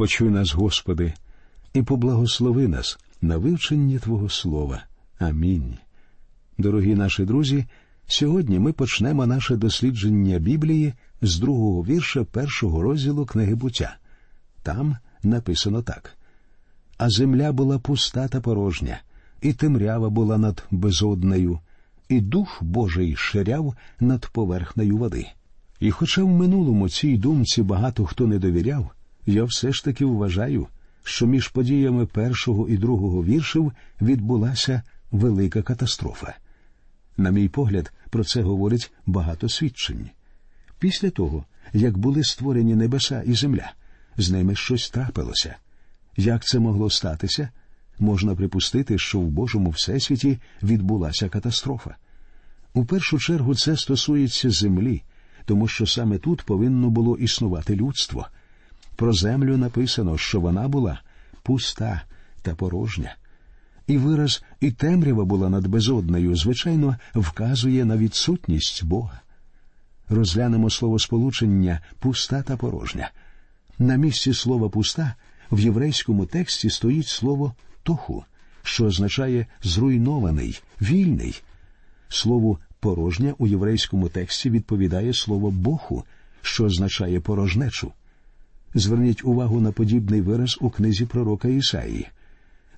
Почуй нас, Господи, і поблагослови нас на вивченні Твого Слова. Амінь. Дорогі наші друзі. Сьогодні ми почнемо наше дослідження Біблії з другого вірша першого розділу книги буття. Там написано так: А земля була пуста та порожня, і темрява була над безоднею, і дух Божий ширяв над поверхнею води. І хоча в минулому цій думці багато хто не довіряв, я все ж таки вважаю, що між подіями першого і другого віршів відбулася велика катастрофа. На мій погляд, про це говорить багато свідчень. Після того, як були створені небеса і земля, з ними щось трапилося. Як це могло статися? Можна припустити, що в Божому всесвіті відбулася катастрофа. У першу чергу це стосується землі, тому що саме тут повинно було існувати людство. Про землю написано, що вона була пуста та порожня. І вираз і темрява була над безоднею, звичайно, вказує на відсутність Бога. Розглянемо словосполучення пуста та порожня. На місці слова пуста в єврейському тексті стоїть слово тоху, що означає зруйнований, вільний. Слово порожня у єврейському тексті відповідає слово боху, що означає порожнечу. Зверніть увагу на подібний вираз у книзі пророка Ісаїї –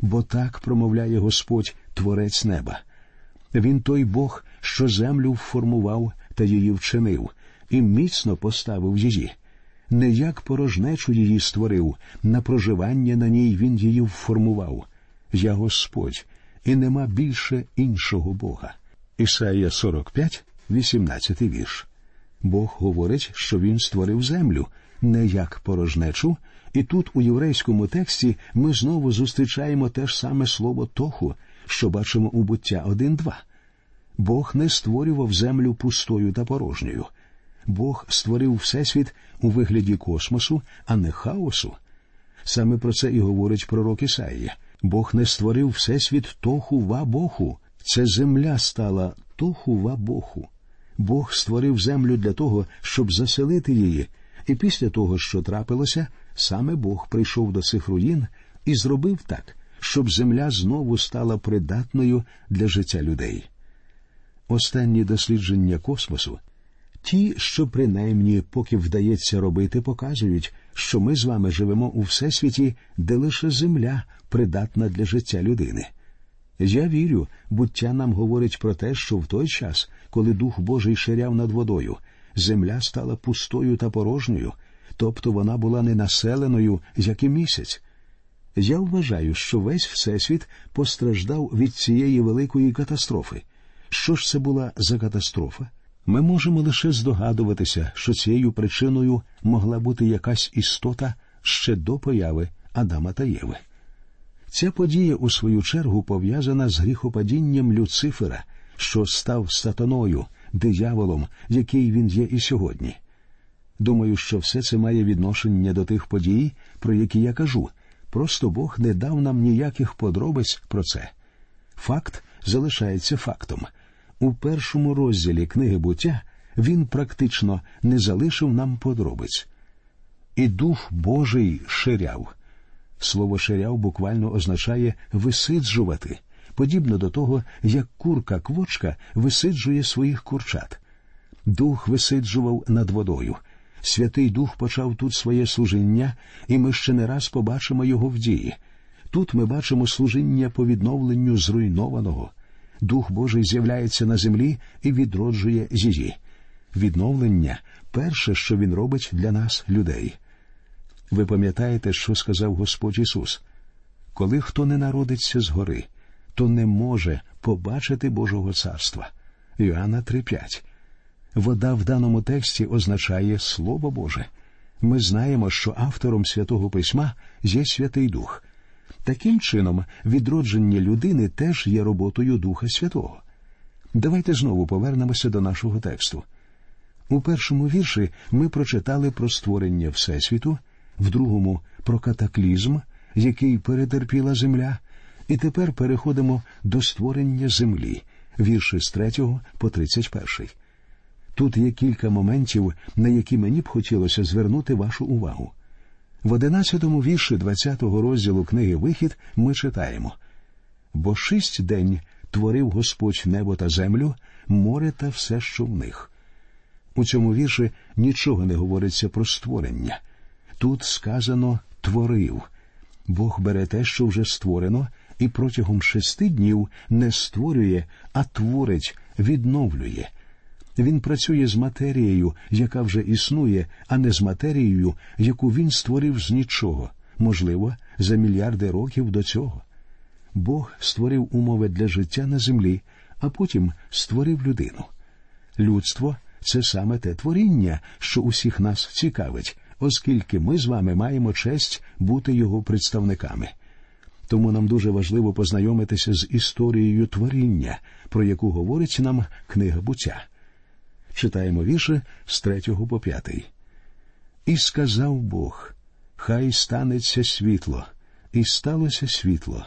бо так промовляє Господь, Творець неба. Він той Бог, що землю вформував та її вчинив, і міцно поставив її. Не як порожнечу її створив, на проживання на ній він її вформував. Я Господь, і нема більше іншого Бога. Ісаїя 45, 18 вірш. Бог говорить, що він створив землю, не як порожнечу, і тут у єврейському тексті ми знову зустрічаємо те ж саме слово тоху, що бачимо у буття 1.2. Бог не створював землю пустою та порожньою. Бог створив Всесвіт у вигляді космосу, а не хаосу. Саме про це і говорить пророк Ісаїя. Бог не створив Всесвіт тоху ва Боху. Це земля стала тоху ва Боху. Бог створив землю для того, щоб заселити її, і після того, що трапилося, Саме Бог прийшов до цих руїн і зробив так, щоб земля знову стала придатною для життя людей. Останні дослідження космосу, ті, що принаймні поки вдається робити, показують, що ми з вами живемо у всесвіті, де лише земля придатна для життя людини. Я вірю, буття нам говорить про те, що в той час, коли Дух Божий ширяв над водою, земля стала пустою та порожньою, тобто вона була ненаселеною, як і місяць. Я вважаю, що весь Всесвіт постраждав від цієї великої катастрофи. Що ж це була за катастрофа? Ми можемо лише здогадуватися, що цією причиною могла бути якась істота ще до появи Адама та Єви. Ця подія, у свою чергу, пов'язана з гріхопадінням Люцифера, що став сатаною, дияволом, який він є і сьогодні. Думаю, що все це має відношення до тих подій, про які я кажу. Просто Бог не дав нам ніяких подробиць про це. Факт залишається фактом. У першому розділі книги буття він практично не залишив нам подробиць. І Дух Божий ширяв. Слово ширяв буквально означає висиджувати, подібно до того, як курка квочка висиджує своїх курчат. Дух висиджував над водою. Святий Дух почав тут своє служіння, і ми ще не раз побачимо його в дії. Тут ми бачимо служіння по відновленню зруйнованого. Дух Божий з'являється на землі і відроджує її. Відновлення перше, що він робить для нас, людей. Ви пам'ятаєте, що сказав Господь Ісус? Коли хто не народиться згори, то не може побачити Божого царства. Іоанна 3.5 Вода в даному тексті означає Слово Боже. Ми знаємо, що автором святого письма є Святий Дух. Таким чином, відродження людини теж є роботою Духа Святого. Давайте знову повернемося до нашого тексту. У першому вірші ми прочитали про створення Всесвіту, в другому про катаклізм, який перетерпіла земля, і тепер переходимо до створення землі, вірші з 3 по 31. Тут є кілька моментів, на які мені б хотілося звернути вашу увагу. В одинадцятому вірші 20-го розділу книги Вихід ми читаємо бо шість день творив Господь небо та землю, море та все, що в них. У цьому вірші нічого не говориться про створення. Тут сказано творив. Бог бере те, що вже створено, і протягом шести днів не створює, а творить, відновлює. Він працює з матерією, яка вже існує, а не з матерією, яку він створив з нічого, можливо, за мільярди років до цього. Бог створив умови для життя на землі, а потім створив людину. Людство це саме те творіння, що усіх нас цікавить, оскільки ми з вами маємо честь бути його представниками. Тому нам дуже важливо познайомитися з історією творіння, про яку говорить нам книга буття. Читаємо вірші з третього по п'ятий. І сказав Бог: Хай станеться світло, і сталося світло.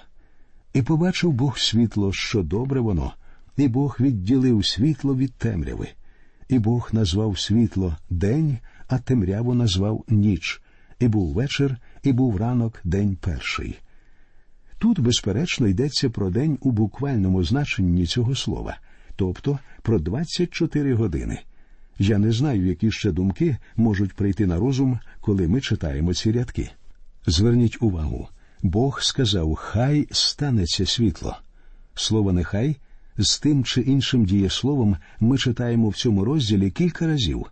І побачив Бог світло, що добре воно, і Бог відділив світло від темряви, і Бог назвав світло день, а темряву назвав ніч, і був вечір, і був ранок день перший. Тут, безперечно, йдеться про день у буквальному значенні цього слова, тобто про 24 години. Я не знаю, які ще думки можуть прийти на розум, коли ми читаємо ці рядки. Зверніть увагу. Бог сказав Хай станеться світло. Слово нехай з тим чи іншим дієсловом ми читаємо в цьому розділі кілька разів.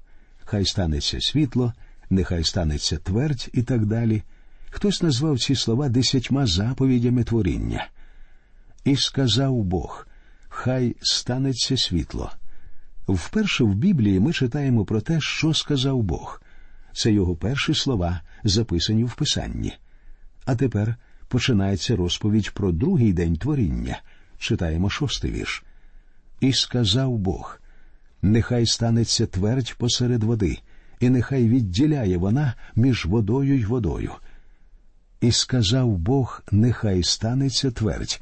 Хай станеться світло, нехай станеться твердь і так далі. Хтось назвав ці слова десятьма заповідями творіння. І сказав Бог Хай станеться світло. Вперше в Біблії ми читаємо про те, що сказав Бог. Це його перші слова, записані в Писанні. А тепер починається розповідь про другий день творіння. Читаємо шостий вірш. І сказав Бог: Нехай станеться твердь посеред води, і нехай відділяє вона між водою й водою. І сказав Бог, нехай станеться твердь.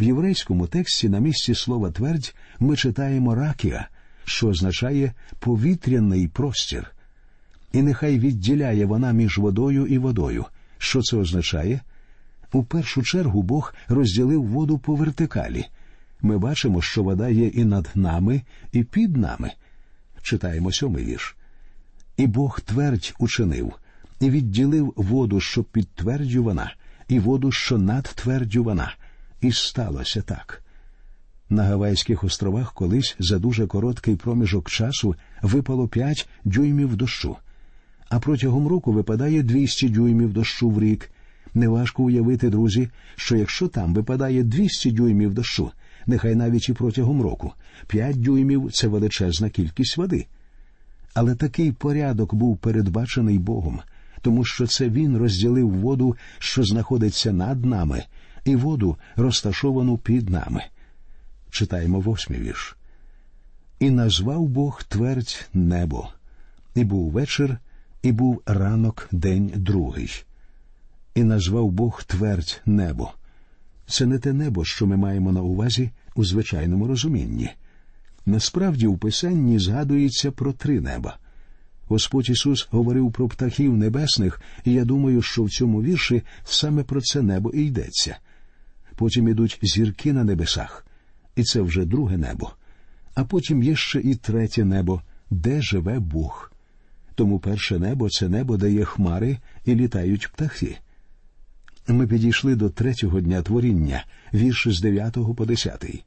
В єврейському тексті на місці слова твердь ми читаємо ракія, що означає повітряний простір. І нехай відділяє вона між водою і водою. Що це означає? У першу чергу Бог розділив воду по вертикалі. Ми бачимо, що вода є і над нами, і під нами. Читаємо сьомий вірш. І Бог твердь учинив, і відділив воду, що під твердю вона, і воду, що над твердю вона. І сталося так. На Гавайських островах колись за дуже короткий проміжок часу випало п'ять дюймів дощу а протягом року випадає 200 дюймів дощу в рік. Неважко уявити, друзі, що якщо там випадає 200 дюймів дощу, нехай навіть і протягом року, 5 дюймів це величезна кількість води. Але такий порядок був передбачений Богом, тому що це він розділив воду, що знаходиться над нами, і воду, розташовану під нами. Читаємо восьмий вірш. І назвав Бог твердь небо, і був вечір, і був ранок день другий, і назвав Бог твердь небо. Це не те небо, що ми маємо на увазі у звичайному розумінні. Насправді у Писанні згадується про три неба. Господь Ісус говорив про птахів небесних, і я думаю, що в цьому вірші саме про це небо і йдеться. Потім ідуть зірки на небесах, і це вже друге небо. А потім є ще і третє небо, де живе Бог. Тому перше небо це небо дає хмари і літають птахи. Ми підійшли до третього дня творіння, вірші з дев'ятого по десятий.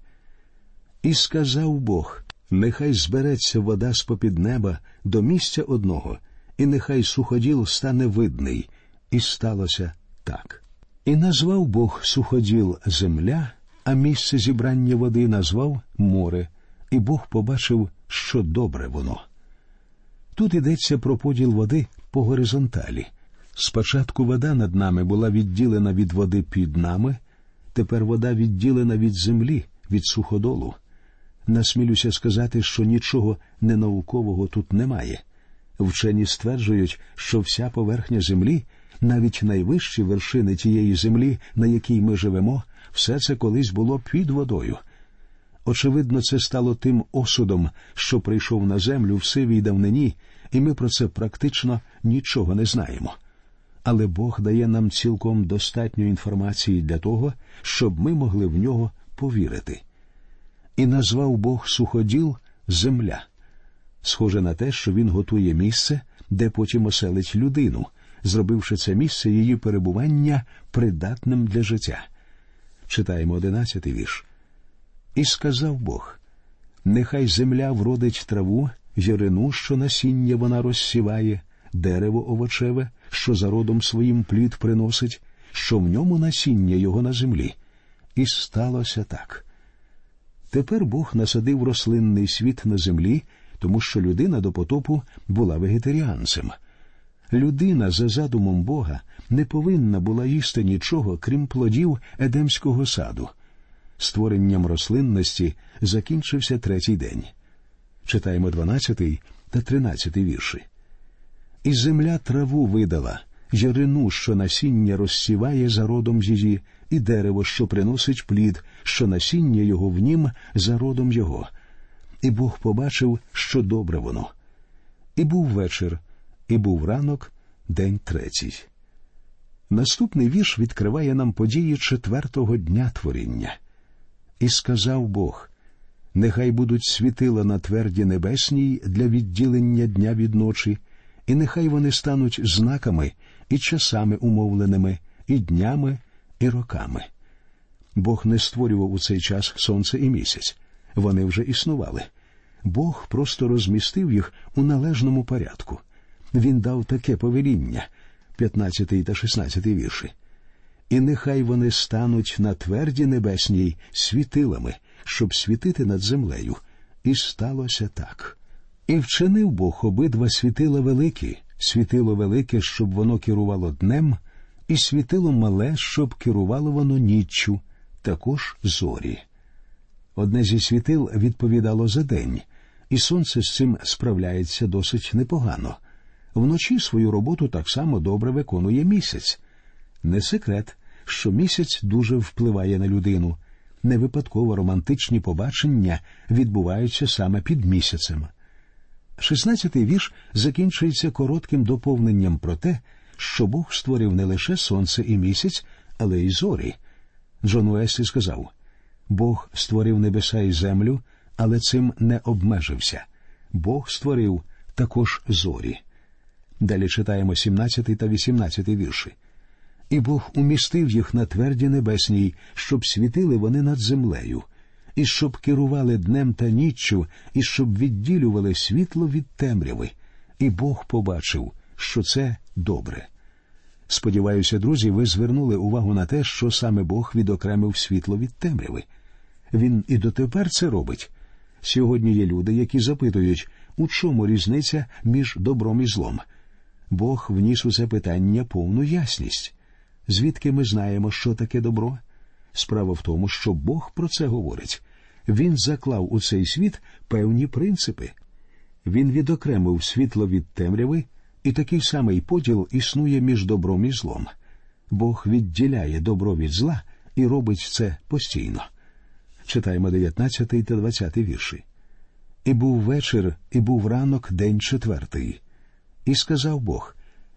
І сказав Бог: нехай збереться вода з попід неба до місця одного, і нехай суходіл стане видний. І сталося так. І назвав Бог суходіл земля, а місце зібрання води назвав море, і Бог побачив, що добре воно. Тут йдеться про поділ води по горизонталі. Спочатку вода над нами була відділена від води під нами, тепер вода відділена від землі, від суходолу. Насмілюся сказати, що нічого ненаукового тут немає. Вчені стверджують, що вся поверхня землі, навіть найвищі вершини тієї землі, на якій ми живемо, все це колись було під водою. Очевидно, це стало тим осудом, що прийшов на землю в сивій давнині, і ми про це практично нічого не знаємо. але Бог дає нам цілком достатньо інформації для того, щоб ми могли в нього повірити. І назвав Бог суходіл земля. Схоже на те, що він готує місце, де потім оселить людину, зробивши це місце її перебування придатним для життя. Читаємо одинадцятий вірш. І сказав Бог: Нехай земля вродить траву, ярину, що насіння вона розсіває, дерево овочеве, що за родом своїм плід приносить, що в ньому насіння його на землі. І сталося так. Тепер Бог насадив рослинний світ на землі, тому що людина до потопу була вегетаріанцем. Людина, за задумом Бога, не повинна була їсти нічого, крім плодів Едемського саду. Створенням рослинності закінчився третій день. Читаємо 12 та 13 вірші. І земля траву видала, ярину, що насіння розсіває за родом її, і дерево, що приносить плід, що насіння його в нім за родом його. І Бог побачив, що добре воно. І був вечір, і був ранок, день третій. Наступний вірш відкриває нам події четвертого дня творіння. І сказав Бог: Нехай будуть світила на тверді небесній для відділення дня від ночі, і нехай вони стануть знаками і часами умовленими, і днями, і роками. Бог не створював у цей час сонце і місяць. Вони вже існували. Бог просто розмістив їх у належному порядку. Він дав таке повеління, 15 та 16 вірші. І нехай вони стануть на тверді небесній світилами, щоб світити над землею. І сталося так. І вчинив Бог обидва світила великі, світило велике, щоб воно керувало днем, і світило мале, щоб керувало воно ніччю, також зорі. Одне зі світил відповідало за день, і сонце з цим справляється досить непогано. Вночі свою роботу так само добре виконує місяць. Не секрет, що місяць дуже впливає на людину. Не випадково романтичні побачення відбуваються саме під місяцем. Шістнадцятий вірш закінчується коротким доповненням про те, що Бог створив не лише сонце і місяць, але й зорі. Джон Уеслі сказав Бог створив небеса і землю, але цим не обмежився. Бог створив також зорі. Далі читаємо 17 та 18 вірші. І Бог умістив їх на тверді небесній, щоб світили вони над землею, і щоб керували днем та ніччю, і щоб відділювали світло від темряви. І Бог побачив, що це добре. Сподіваюся, друзі, ви звернули увагу на те, що саме Бог відокремив світло від темряви. Він і дотепер це робить. Сьогодні є люди, які запитують, у чому різниця між добром і злом. Бог вніс у це питання повну ясність. Звідки ми знаємо, що таке добро? Справа в тому, що Бог про це говорить. Він заклав у цей світ певні принципи. Він відокремив світло від темряви, і такий самий поділ існує між добром і злом. Бог відділяє добро від зла і робить це постійно. Читаємо 19 та 20 вірші. І був вечір, і був ранок, день четвертий. І сказав Бог: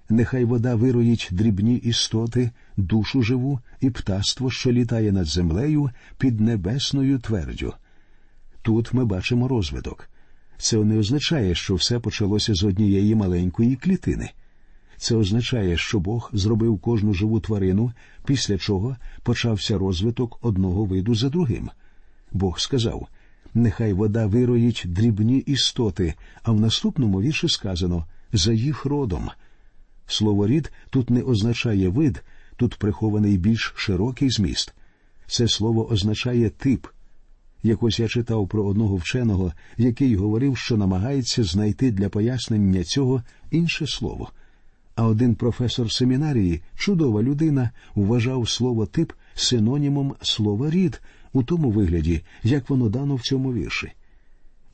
Нехай вода вироїть дрібні істоти, душу живу і птаство, що літає над землею під небесною твердю. Тут ми бачимо розвиток. Це не означає, що все почалося з однієї маленької клітини. Це означає, що Бог зробив кожну живу тварину, після чого почався розвиток одного виду за другим. Бог сказав: Нехай вода вироїть дрібні істоти, а в наступному вірші сказано за їх родом. Слово рід тут не означає вид, тут прихований більш широкий зміст. Це слово означає тип. Якось я читав про одного вченого, який говорив, що намагається знайти для пояснення цього інше слово. А один професор семінарії, чудова людина, вважав слово тип синонімом слова рід у тому вигляді, як воно дано в цьому вірші.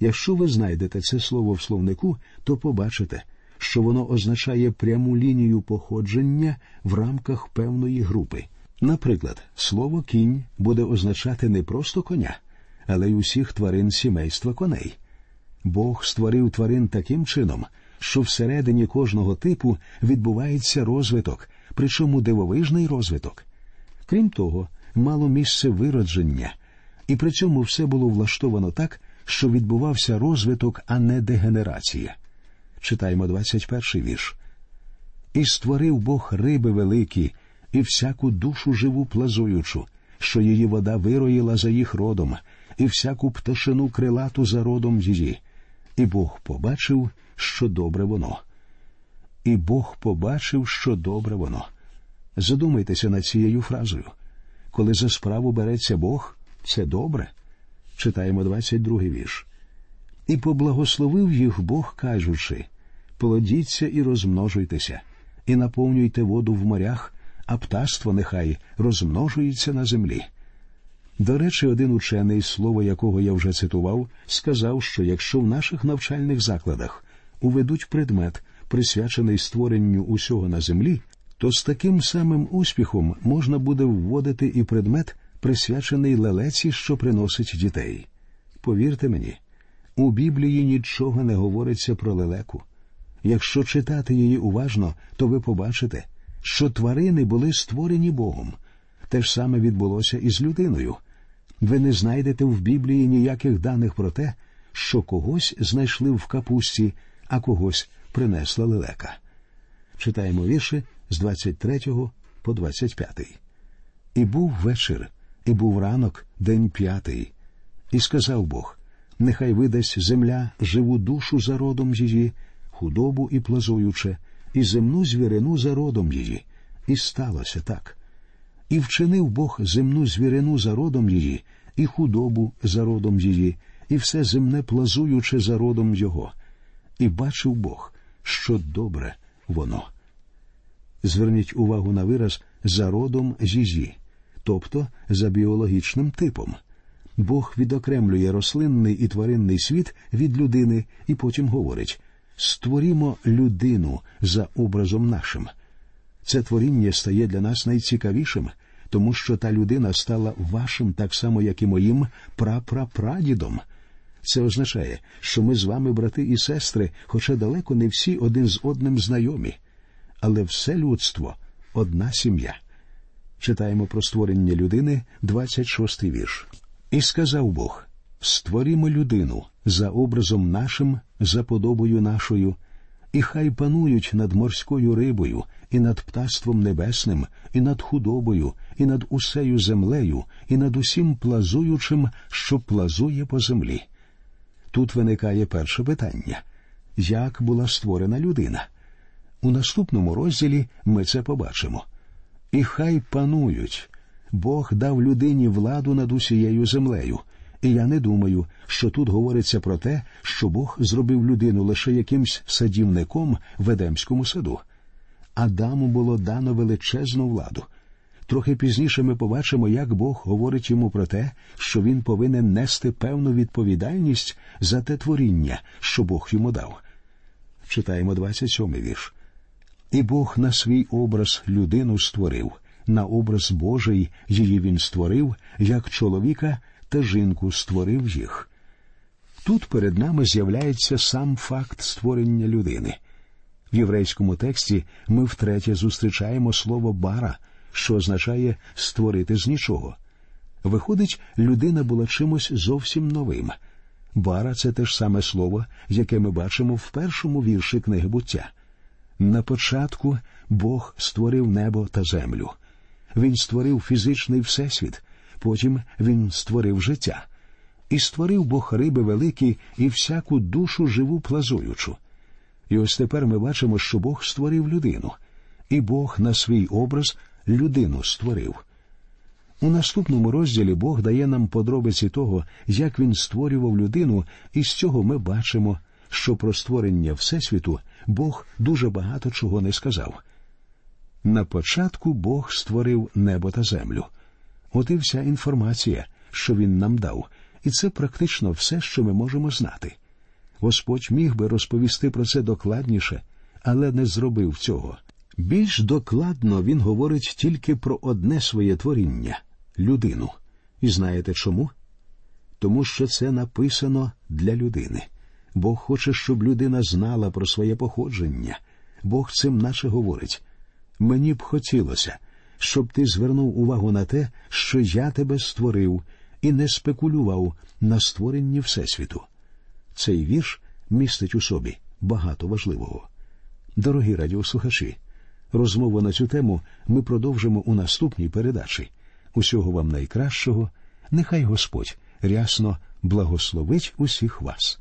Якщо ви знайдете це слово в словнику, то побачите, що воно означає пряму лінію походження в рамках певної групи. Наприклад, слово кінь буде означати не просто коня, але й усіх тварин сімейства коней. Бог створив тварин таким чином, що всередині кожного типу відбувається розвиток, причому дивовижний розвиток. Крім того, мало місце виродження, і при цьому все було влаштовано так, що відбувався розвиток, а не дегенерація. Читаємо 21-й вірш. І створив Бог риби великі, і всяку душу живу плазуючу, що її вода вироїла за їх родом, і всяку пташину крилату за родом її. І Бог побачив, що добре воно. І Бог побачив, що добре воно. Задумайтеся над цією фразою. Коли за справу береться Бог, це добре. Читаємо 22-й вірш. І поблагословив їх Бог, кажучи плодіться і розмножуйтеся, і наповнюйте воду в морях, а птаство нехай розмножується на землі. До речі, один учений, слово якого я вже цитував, сказав, що якщо в наших навчальних закладах уведуть предмет, присвячений створенню усього на землі, то з таким самим успіхом можна буде вводити і предмет, присвячений лелеці, що приносить дітей. Повірте мені, у Біблії нічого не говориться про лелеку. Якщо читати її уважно, то ви побачите, що тварини були створені Богом. Те ж саме відбулося і з людиною. Ви не знайдете в Біблії ніяких даних про те, що когось знайшли в капусті, а когось принесла лелека. Читаємо вірші з 23 по 25. І був вечір, і був ранок, день п'ятий. І сказав Бог: Нехай видасть земля живу душу за родом її, худобу і плазуюче, і земну звірину за родом її. І сталося так. І вчинив Бог земну звірину за родом її, і худобу за родом її, і все земне плазуюче за родом його. І бачив Бог, що добре воно. Зверніть увагу на вираз за родом її, тобто за біологічним типом. Бог відокремлює рослинний і тваринний світ від людини і потім говорить створімо людину за образом нашим. Це творіння стає для нас найцікавішим, тому що та людина стала вашим так само, як і моїм прапрапрадідом. Це означає, що ми з вами, брати і сестри, хоча далеко не всі один з одним знайомі, але все людство одна сім'я. Читаємо про створення людини, 26 вірш. І сказав Бог: Створімо людину за образом нашим, за подобою нашою, і хай панують над морською рибою, і над птаством небесним, і над худобою, і над усею землею, і над усім плазуючим, що плазує по землі. Тут виникає перше питання як була створена людина? У наступному розділі ми це побачимо. І хай панують. Бог дав людині владу над усією землею. І я не думаю, що тут говориться про те, що Бог зробив людину лише якимсь садівником в Едемському саду. Адаму було дано величезну владу. Трохи пізніше ми побачимо, як Бог говорить йому про те, що він повинен нести певну відповідальність за те творіння, що Бог йому дав. Читаємо 27-й вірш. І Бог на свій образ людину створив, на образ Божий її він створив, як чоловіка та жінку створив їх. Тут перед нами з'являється сам факт створення людини. В єврейському тексті ми втретє зустрічаємо слово бара, що означає створити з нічого. Виходить, людина була чимось зовсім новим. Бара це те ж саме слово, яке ми бачимо в першому вірші книги буття. На початку Бог створив небо та землю. Він створив фізичний всесвіт, потім він створив життя. І створив Бог риби великі і всяку душу живу плазуючу. І ось тепер ми бачимо, що Бог створив людину, і Бог на свій образ людину створив. У наступному розділі Бог дає нам подробиці того, як він створював людину, і з цього ми бачимо, що про створення Всесвіту Бог дуже багато чого не сказав. На початку Бог створив небо та землю. От і вся інформація, що він нам дав, і це практично все, що ми можемо знати. Господь міг би розповісти про це докладніше, але не зробив цього. Більш докладно він говорить тільки про одне своє творіння людину. І знаєте чому? Тому що це написано для людини. Бог хоче, щоб людина знала про своє походження. Бог цим наче говорить мені б хотілося, щоб ти звернув увагу на те, що я тебе створив і не спекулював на створенні Всесвіту. Цей вірш містить у собі багато важливого. Дорогі радіослухачі, розмову на цю тему ми продовжимо у наступній передачі. Усього вам найкращого, нехай Господь рясно благословить усіх вас.